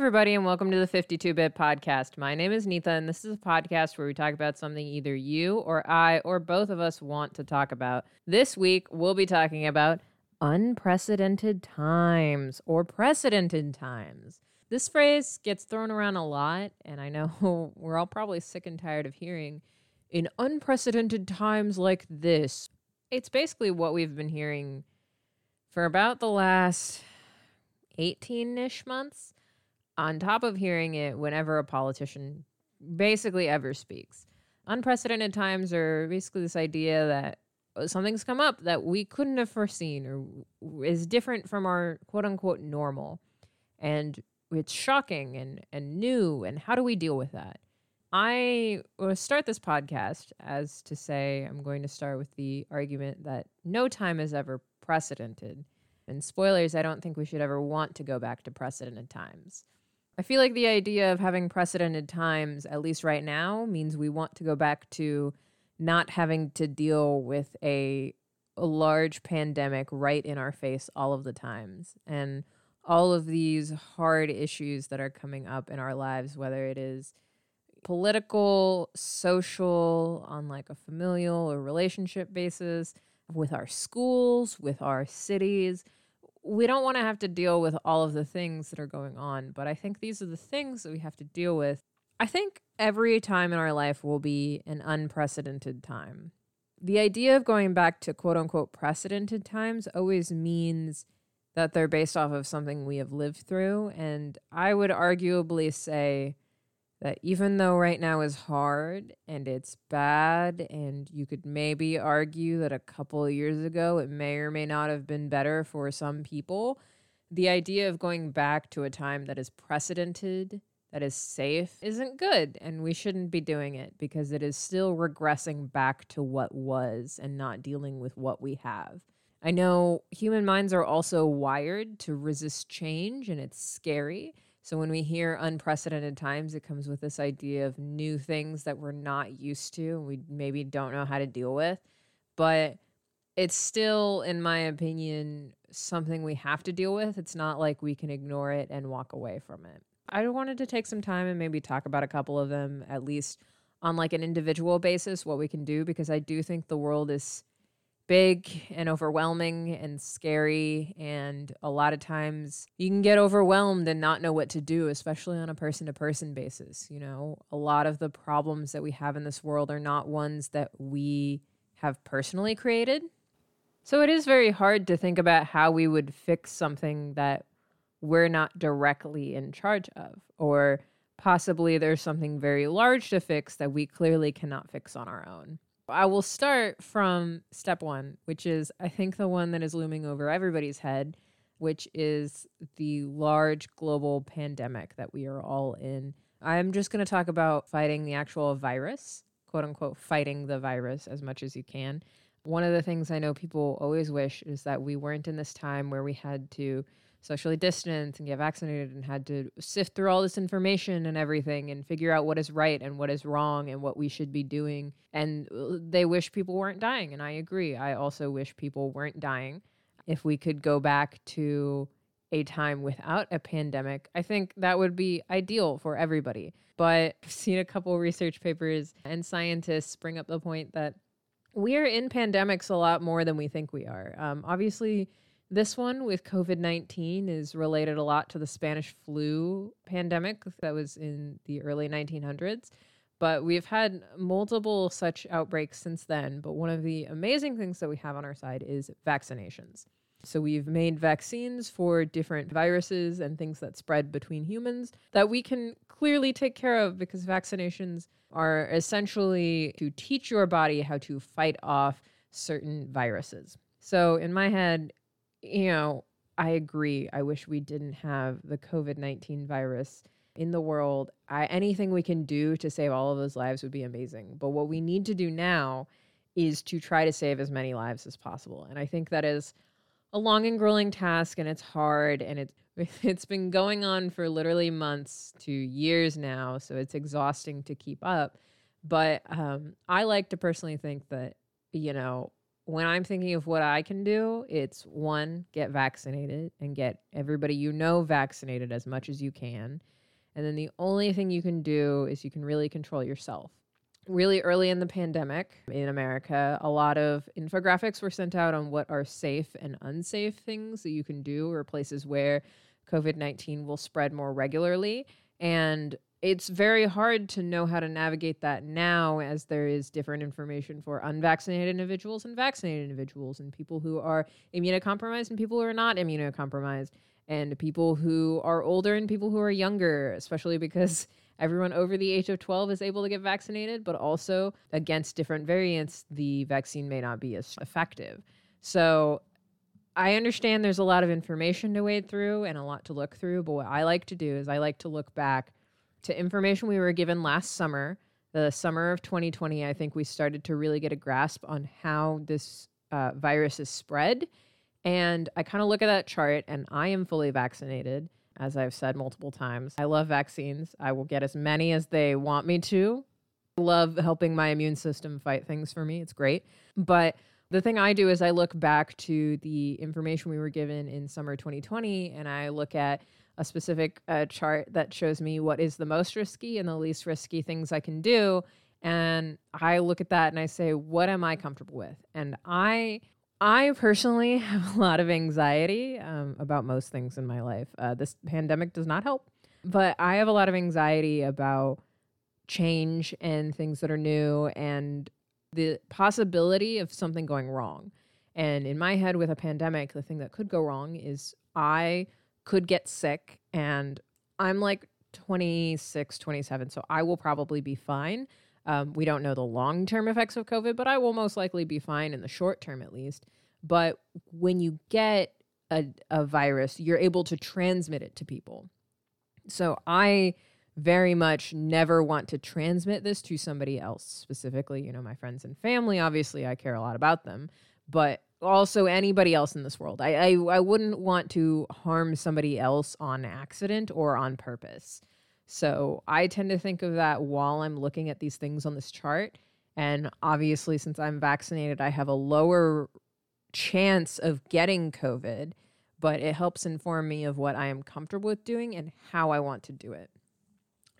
everybody, and welcome to the 52 Bit Podcast. My name is Neetha, and this is a podcast where we talk about something either you or I or both of us want to talk about. This week, we'll be talking about unprecedented times or precedented times. This phrase gets thrown around a lot, and I know we're all probably sick and tired of hearing in unprecedented times like this. It's basically what we've been hearing for about the last 18 ish months on top of hearing it whenever a politician basically ever speaks. Unprecedented times are basically this idea that uh, something's come up that we couldn't have foreseen or is different from our quote unquote normal. And it's shocking and, and new. And how do we deal with that? I will start this podcast as to say I'm going to start with the argument that no time is ever precedented. And spoilers, I don't think we should ever want to go back to precedented times. I feel like the idea of having precedented times, at least right now, means we want to go back to not having to deal with a, a large pandemic right in our face all of the times. And all of these hard issues that are coming up in our lives, whether it is political, social, on like a familial or relationship basis, with our schools, with our cities, we don't want to have to deal with all of the things that are going on, but I think these are the things that we have to deal with. I think every time in our life will be an unprecedented time. The idea of going back to quote unquote precedented times always means that they're based off of something we have lived through. And I would arguably say that even though right now is hard and it's bad, and you could maybe argue that a couple of years ago it may or may not have been better for some people, the idea of going back to a time that is precedented, that is safe, isn't good. And we shouldn't be doing it because it is still regressing back to what was and not dealing with what we have. I know human minds are also wired to resist change, and it's scary. So when we hear unprecedented times, it comes with this idea of new things that we're not used to and we maybe don't know how to deal with. But it's still, in my opinion, something we have to deal with. It's not like we can ignore it and walk away from it. I wanted to take some time and maybe talk about a couple of them, at least on like an individual basis, what we can do, because I do think the world is big and overwhelming and scary. And a lot of times you can get overwhelmed and not know what to do, especially on a person to person basis. You know, a lot of the problems that we have in this world are not ones that we have personally created. So it is very hard to think about how we would fix something that we're not directly in charge of, or possibly there's something very large to fix that we clearly cannot fix on our own. I will start from step one, which is, I think, the one that is looming over everybody's head, which is the large global pandemic that we are all in. I'm just going to talk about fighting the actual virus, quote unquote, fighting the virus as much as you can. One of the things I know people always wish is that we weren't in this time where we had to socially distance and get vaccinated and had to sift through all this information and everything and figure out what is right and what is wrong and what we should be doing. And uh, they wish people weren't dying. And I agree. I also wish people weren't dying. If we could go back to a time without a pandemic, I think that would be ideal for everybody. But I've seen a couple research papers and scientists bring up the point that we are in pandemics a lot more than we think we are. Um, obviously, this one with COVID 19 is related a lot to the Spanish flu pandemic that was in the early 1900s. But we've had multiple such outbreaks since then. But one of the amazing things that we have on our side is vaccinations. So we've made vaccines for different viruses and things that spread between humans that we can clearly take care of because vaccinations are essentially to teach your body how to fight off certain viruses. So in my head, you know, I agree. I wish we didn't have the COVID 19 virus in the world. I, anything we can do to save all of those lives would be amazing. But what we need to do now is to try to save as many lives as possible. And I think that is a long and grueling task and it's hard and it's it's been going on for literally months to years now, so it's exhausting to keep up. But um, I like to personally think that you know when I'm thinking of what I can do, it's one, get vaccinated and get everybody you know vaccinated as much as you can. And then the only thing you can do is you can really control yourself. Really early in the pandemic in America, a lot of infographics were sent out on what are safe and unsafe things that you can do or places where COVID 19 will spread more regularly. And it's very hard to know how to navigate that now as there is different information for unvaccinated individuals and vaccinated individuals and people who are immunocompromised and people who are not immunocompromised and people who are older and people who are younger especially because everyone over the age of 12 is able to get vaccinated but also against different variants the vaccine may not be as effective. So I understand there's a lot of information to wade through and a lot to look through, but what I like to do is I like to look back to information we were given last summer, the summer of 2020, I think we started to really get a grasp on how this uh, virus is spread. And I kind of look at that chart, and I am fully vaccinated, as I've said multiple times. I love vaccines. I will get as many as they want me to. I love helping my immune system fight things for me. It's great. But the thing I do is I look back to the information we were given in summer 2020 and I look at a specific uh, chart that shows me what is the most risky and the least risky things I can do. And I look at that and I say, what am I comfortable with? And I, I personally have a lot of anxiety um, about most things in my life. Uh, this pandemic does not help, but I have a lot of anxiety about change and things that are new and the possibility of something going wrong. And in my head, with a pandemic, the thing that could go wrong is I could get sick and I'm like 26, 27, so I will probably be fine. Um, we don't know the long term effects of COVID, but I will most likely be fine in the short term at least. But when you get a, a virus, you're able to transmit it to people. So I very much never want to transmit this to somebody else, specifically, you know, my friends and family. Obviously, I care a lot about them, but also anybody else in this world. I, I I wouldn't want to harm somebody else on accident or on purpose. So I tend to think of that while I'm looking at these things on this chart. And obviously, since I'm vaccinated, I have a lower chance of getting COVID, but it helps inform me of what I am comfortable with doing and how I want to do it.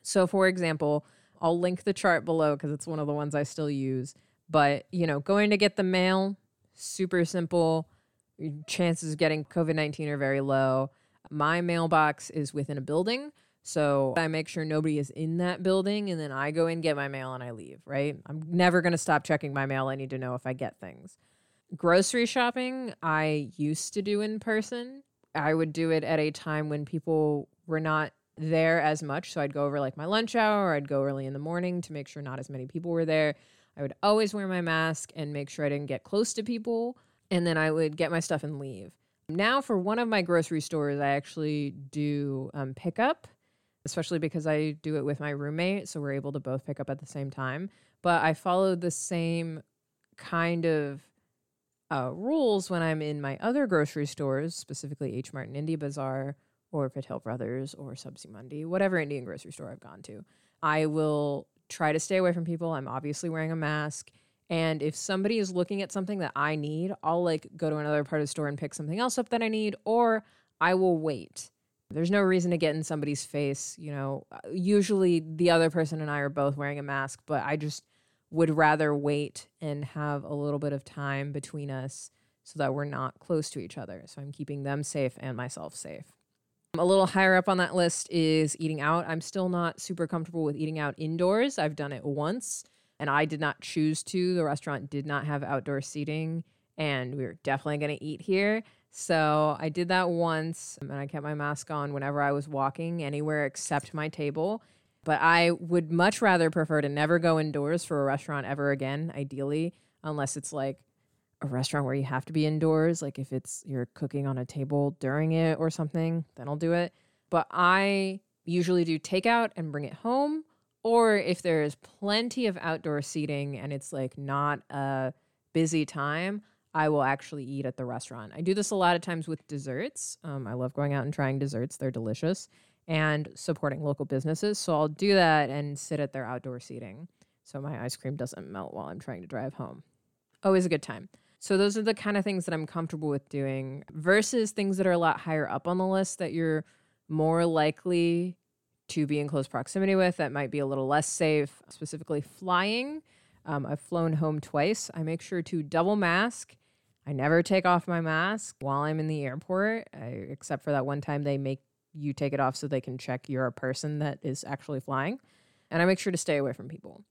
So, for example, I'll link the chart below because it's one of the ones I still use. But, you know, going to get the mail, super simple. Chances of getting COVID 19 are very low. My mailbox is within a building. So I make sure nobody is in that building and then I go in, get my mail, and I leave, right? I'm never going to stop checking my mail. I need to know if I get things. Grocery shopping, I used to do in person. I would do it at a time when people were not there as much. So I'd go over like my lunch hour, I'd go early in the morning to make sure not as many people were there. I would always wear my mask and make sure I didn't get close to people. And then I would get my stuff and leave. Now, for one of my grocery stores, I actually do um, pickup, especially because I do it with my roommate. So we're able to both pick up at the same time. But I follow the same kind of uh, rules when I'm in my other grocery stores, specifically H Mart and India Bazaar or Patel Brothers or Sabzi Mandi, whatever Indian grocery store I've gone to. I will try to stay away from people. I'm obviously wearing a mask. And if somebody is looking at something that I need, I'll like go to another part of the store and pick something else up that I need, or I will wait. There's no reason to get in somebody's face. You know, uh, usually the other person and I are both wearing a mask, but I just would rather wait and have a little bit of time between us so that we're not close to each other. So I'm keeping them safe and myself safe. A little higher up on that list is eating out. I'm still not super comfortable with eating out indoors. I've done it once and I did not choose to. The restaurant did not have outdoor seating and we were definitely going to eat here. So I did that once and I kept my mask on whenever I was walking anywhere except my table. But I would much rather prefer to never go indoors for a restaurant ever again, ideally, unless it's like a restaurant where you have to be indoors, like if it's you're cooking on a table during it or something, then I'll do it. But I usually do takeout and bring it home. Or if there is plenty of outdoor seating and it's like not a busy time, I will actually eat at the restaurant. I do this a lot of times with desserts. Um, I love going out and trying desserts, they're delicious, and supporting local businesses. So I'll do that and sit at their outdoor seating so my ice cream doesn't melt while I'm trying to drive home. Always a good time. So those are the kind of things that I'm comfortable with doing versus things that are a lot higher up on the list that you're more likely to be in close proximity with that might be a little less safe, specifically flying. Um, I've flown home twice. I make sure to double mask. I never take off my mask while I'm in the airport, I, except for that one time they make you take it off so they can check you're a person that is actually flying. And I make sure to stay away from people.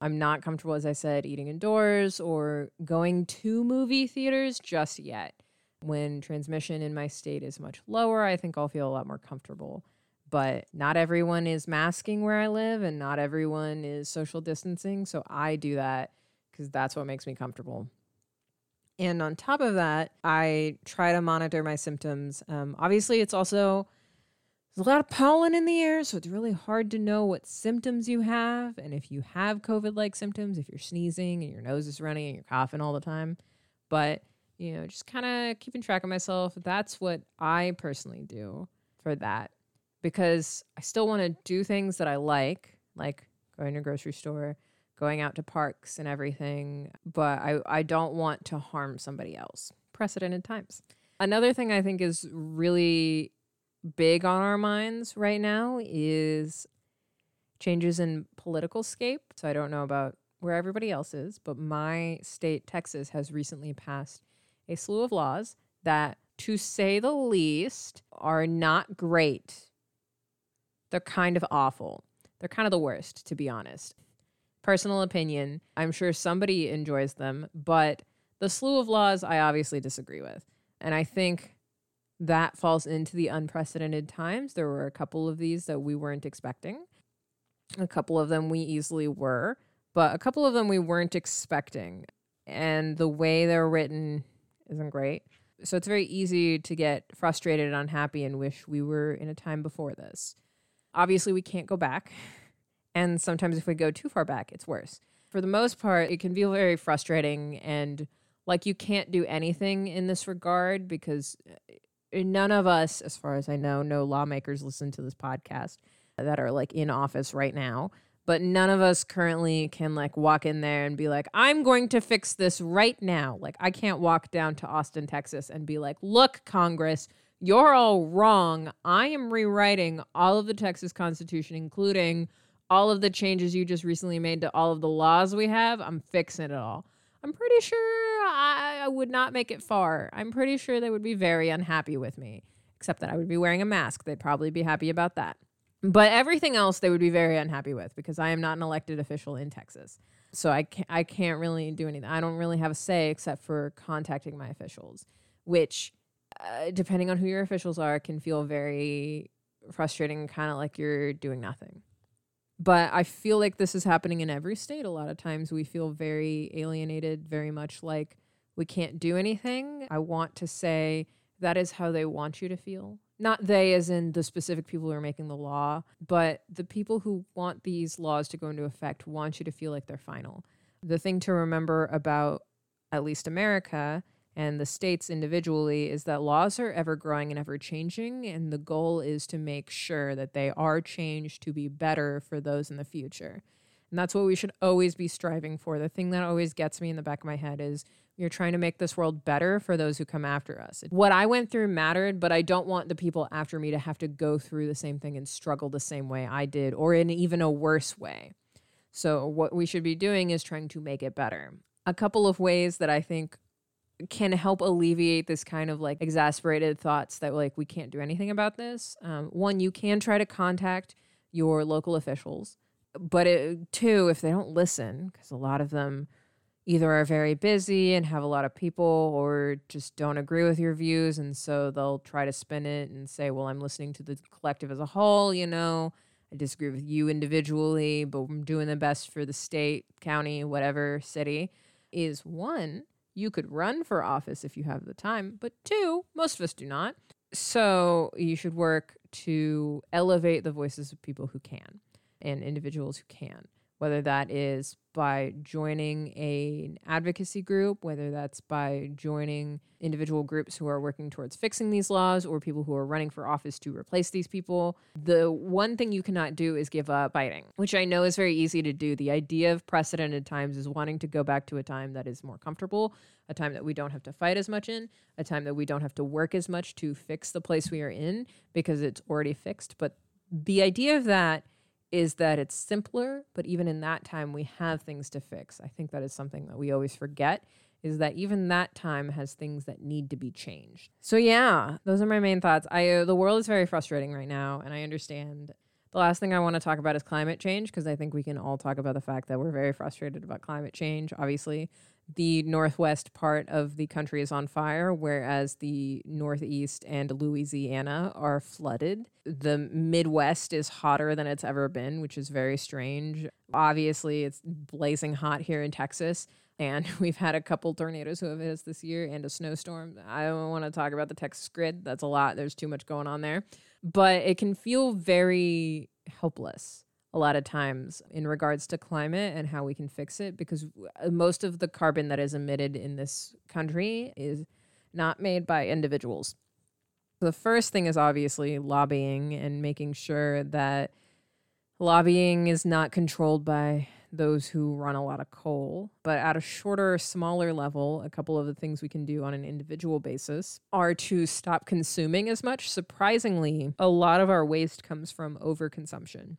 I'm not comfortable, as I said, eating indoors or going to movie theaters just yet. When transmission in my state is much lower, I think I'll feel a lot more comfortable. But not everyone is masking where I live and not everyone is social distancing. So I do that because that's what makes me comfortable. And on top of that, I try to monitor my symptoms. Um, obviously, it's also there's a lot of pollen in the air, so it's really hard to know what symptoms you have. And if you have COVID like symptoms, if you're sneezing and your nose is running and you're coughing all the time. But, you know, just kind of keeping track of myself. That's what I personally do for that because I still want to do things that I like, like going to a grocery store, going out to parks and everything. But I, I don't want to harm somebody else. Precedented times. Another thing I think is really big on our minds right now is changes in political scape. So I don't know about where everybody else is, but my state, Texas, has recently passed a slew of laws that, to say the least, are not great. They're kind of awful. They're kind of the worst, to be honest. Personal opinion, I'm sure somebody enjoys them, but the slew of laws I obviously disagree with. And I think that falls into the unprecedented times. There were a couple of these that we weren't expecting. A couple of them we easily were, but a couple of them we weren't expecting. And the way they're written isn't great. So it's very easy to get frustrated and unhappy and wish we were in a time before this. Obviously, we can't go back. And sometimes if we go too far back, it's worse. For the most part, it can feel very frustrating and like you can't do anything in this regard because uh, none of us, as far as I know, no lawmakers listen to this podcast that are like in office right now. But none of us currently can like walk in there and be like, I'm going to fix this right now. Like, I can't walk down to Austin, Texas and be like, look, Congress, you're all wrong. I am rewriting all of the Texas Constitution, including all of the changes you just recently made to all of the laws we have. I'm fixing it all. I'm pretty sure I, would not make it far. I'm pretty sure they would be very unhappy with me, except that I would be wearing a mask. They'd probably be happy about that. But everything else they would be very unhappy with because I am not an elected official in Texas. So I can't, I can't really do anything. I don't really have a say except for contacting my officials, which, uh, depending on who your officials are, can feel very frustrating, kind of like you're doing nothing. But I feel like this is happening in every state. A lot of times we feel very alienated, very much like we can't do anything. I want to say that is how they want you to feel. Not they, as in the specific people who are making the law, but the people who want these laws to go into effect want you to feel like they're final. The thing to remember about at least America and the states individually is that laws are ever growing and ever changing. And the goal is to make sure that they are changed to be better for those in the future. And that's what we should always be striving for. The thing that always gets me in the back of my head is you're trying to make this world better for those who come after us. What I went through mattered, but I don't want the people after me to have to go through the same thing and struggle the same way I did, or in even a worse way. So, what we should be doing is trying to make it better. A couple of ways that I think can help alleviate this kind of like exasperated thoughts that like we can't do anything about this. Um, one, you can try to contact your local officials, but it, two, if they don't listen, because a lot of them either are very busy and have a lot of people or just don't agree with your views and so they'll try to spin it and say well i'm listening to the collective as a whole you know i disagree with you individually but i'm doing the best for the state county whatever city is one you could run for office if you have the time, but two, most of us do not. So you should work to elevate the voices of people who can and individuals who can. Whether that is by joining a, an advocacy group, whether that's by joining individual groups who are working towards fixing these laws or people who are running for office to replace these people. The one thing you cannot do is give up fighting, which I know is very easy to do. The idea of precedented times is wanting to go back to a time that is more comfortable, a time that we don't have to fight as much in, a time that we don't have to work as much to fix the place we are in because it's already fixed. But the idea of that is that it's simpler, but even in that time, we have things to fix. I think that is something that we always forget is that even that time has things that need to be changed. So yeah, those are my main thoughts. I uh, the world is very frustrating right now and I understand the last thing I want to talk about is climate change because I think we can all talk about the fact that we're very frustrated about climate change. Obviously, the northwest part of the country is on fire, whereas the northeast and Louisiana are flooded. The Midwest is hotter than it's ever been, which is very strange. Obviously, it's blazing hot here in Texas. And we've had a couple tornadoes who have hit us this year and a snowstorm. I don't want to talk about the Texas grid. That's a lot. There's too much going on there. But it can feel very helpless a lot of times in regards to climate and how we can fix it because uh, most of the carbon that is emitted in this country is not made by individuals. The first thing is obviously lobbying and making sure that lobbying is not controlled by those who run a lot of coal. But at a shorter, smaller level, a couple of the things we can do on an individual basis are to stop consuming as much. Surprisingly, a lot of our waste comes from overconsumption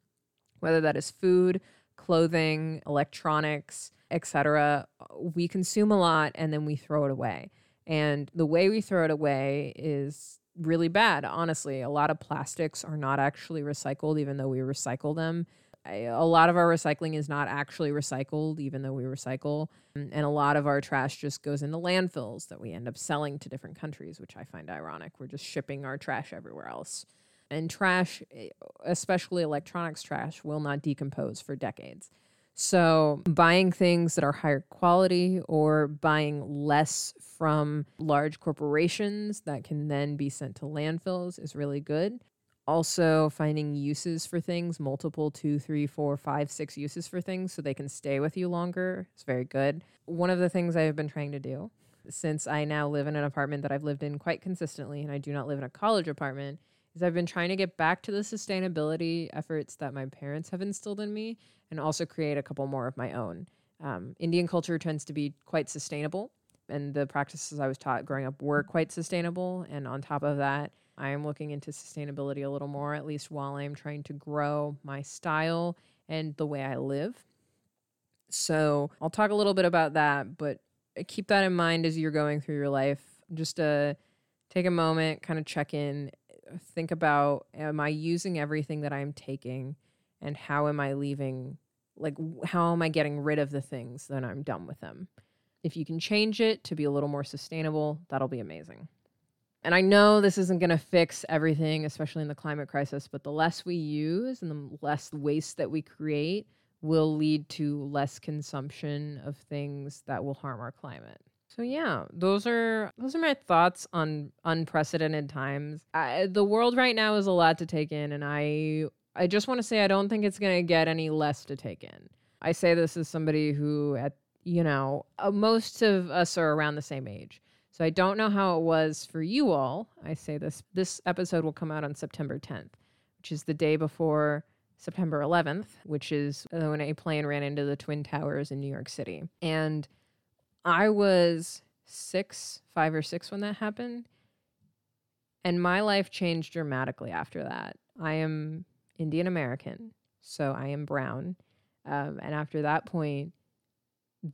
whether that is food, clothing, electronics, etc. We consume a lot and then we throw it away. And the way we throw it away is really bad, honestly. A lot of plastics are not actually recycled, even though we recycle them. A lot of our recycling is not actually recycled, even though we recycle. And a lot of our trash just goes into landfills that we end up selling to different countries, which I find ironic. We're just shipping our trash everywhere else. And trash, eh, especially electronics trash, will not decompose for decades. So, buying things that are higher quality or buying less from large corporations that can then be sent to landfills is really good. Also, finding uses for things multiple two, three, four, five, six uses for things so they can stay with you longer is very good. One of the things I have been trying to do since I now live in an apartment that I've lived in quite consistently and I do not live in a college apartment is I've been trying to get back to the sustainability efforts that my parents have instilled in me and also create a couple more of my own. Um, Indian culture tends to be quite sustainable, and the practices I was taught growing up were quite sustainable. And on top of that, I am looking into sustainability a little more, at least while I'm trying to grow my style and the way I live. So I'll talk a little bit about that, but keep that in mind as you're going through your life. Just to take a moment, kind of check in think about am I using everything that I'm taking and how am I leaving like how am I getting rid of the things that I'm done with them? If you can change it to be a little more sustainable, that'll be amazing. And I know this isn't going to fix everything, especially in the climate crisis, but the less we use and the less waste that we create will lead to less consumption of things that will harm our climate. So yeah, those are those are my thoughts on unprecedented times. I, the world right now is a lot to take in, and I I just want to say I don't think it's gonna get any less to take in. I say this as somebody who, at you know, uh, most of us are around the same age. So I don't know how it was for you all. I say this this episode will come out on September 10th, which is the day before September 11th, which is when a plane ran into the Twin Towers in New York City. And I was six, five or six when that happened. And my life changed dramatically after that. I am Indian American, so I am brown. Um, and after that point,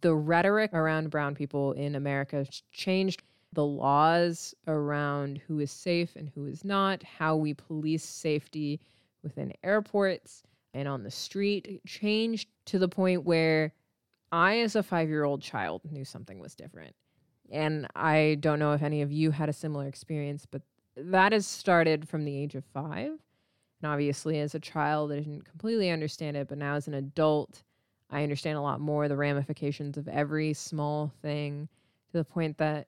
the rhetoric around brown people in America changed. The laws around who is safe and who is not, how we police safety within airports and on the street changed to the point where I, as a five year old child, knew something was different. And I don't know if any of you had a similar experience, but that has started from the age of five. And obviously, as a child, I didn't completely understand it, but now as an adult, I understand a lot more the ramifications of every small thing to the point that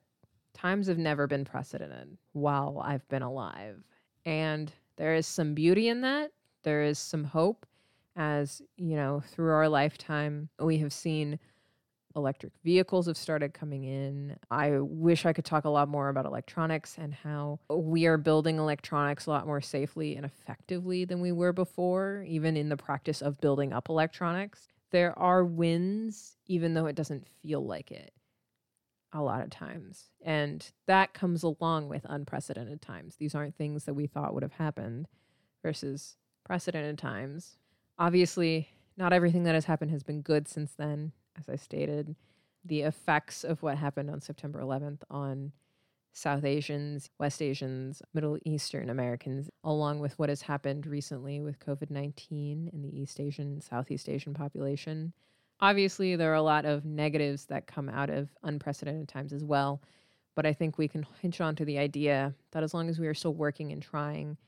times have never been precedented while I've been alive. And there is some beauty in that, there is some hope, as, you know, through our lifetime, we have seen electric vehicles have started coming in. I wish I could talk a lot more about electronics and how we are building electronics a lot more safely and effectively than we were before, even in the practice of building up electronics. There are wins, even though it doesn't feel like it a lot of times. And that comes along with unprecedented times. These aren't things that we thought would have happened versus precedented times. Obviously, not everything that has happened has been good since then as I stated, the effects of what happened on September 11th on South Asians, West Asians, Middle Eastern Americans, along with what has happened recently with COVID 19 in the East Asian, Southeast Asian population. Obviously, there are a lot of negatives that come out of unprecedented times as well, but I think we can hinge on to the idea that as long as we are still working and trying,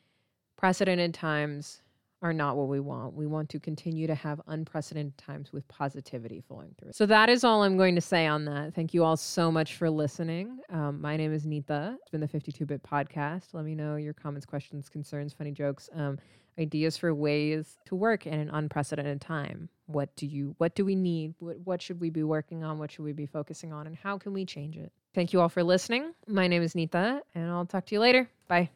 precedented times are not what we want. We want to continue to have unprecedented times with positivity flowing through. So that is all I'm going to say on that. Thank you all so much for listening. Um, my name is Nita. It's been the 52 Bit Podcast. Let me know your comments, questions, concerns, funny jokes, um, ideas for ways to work in an unprecedented time. What do you? What do we need? What, what should we be working on? What should we be focusing on? And how can we change it? Thank you all for listening. My name is Nita, and I'll talk to you later. Bye.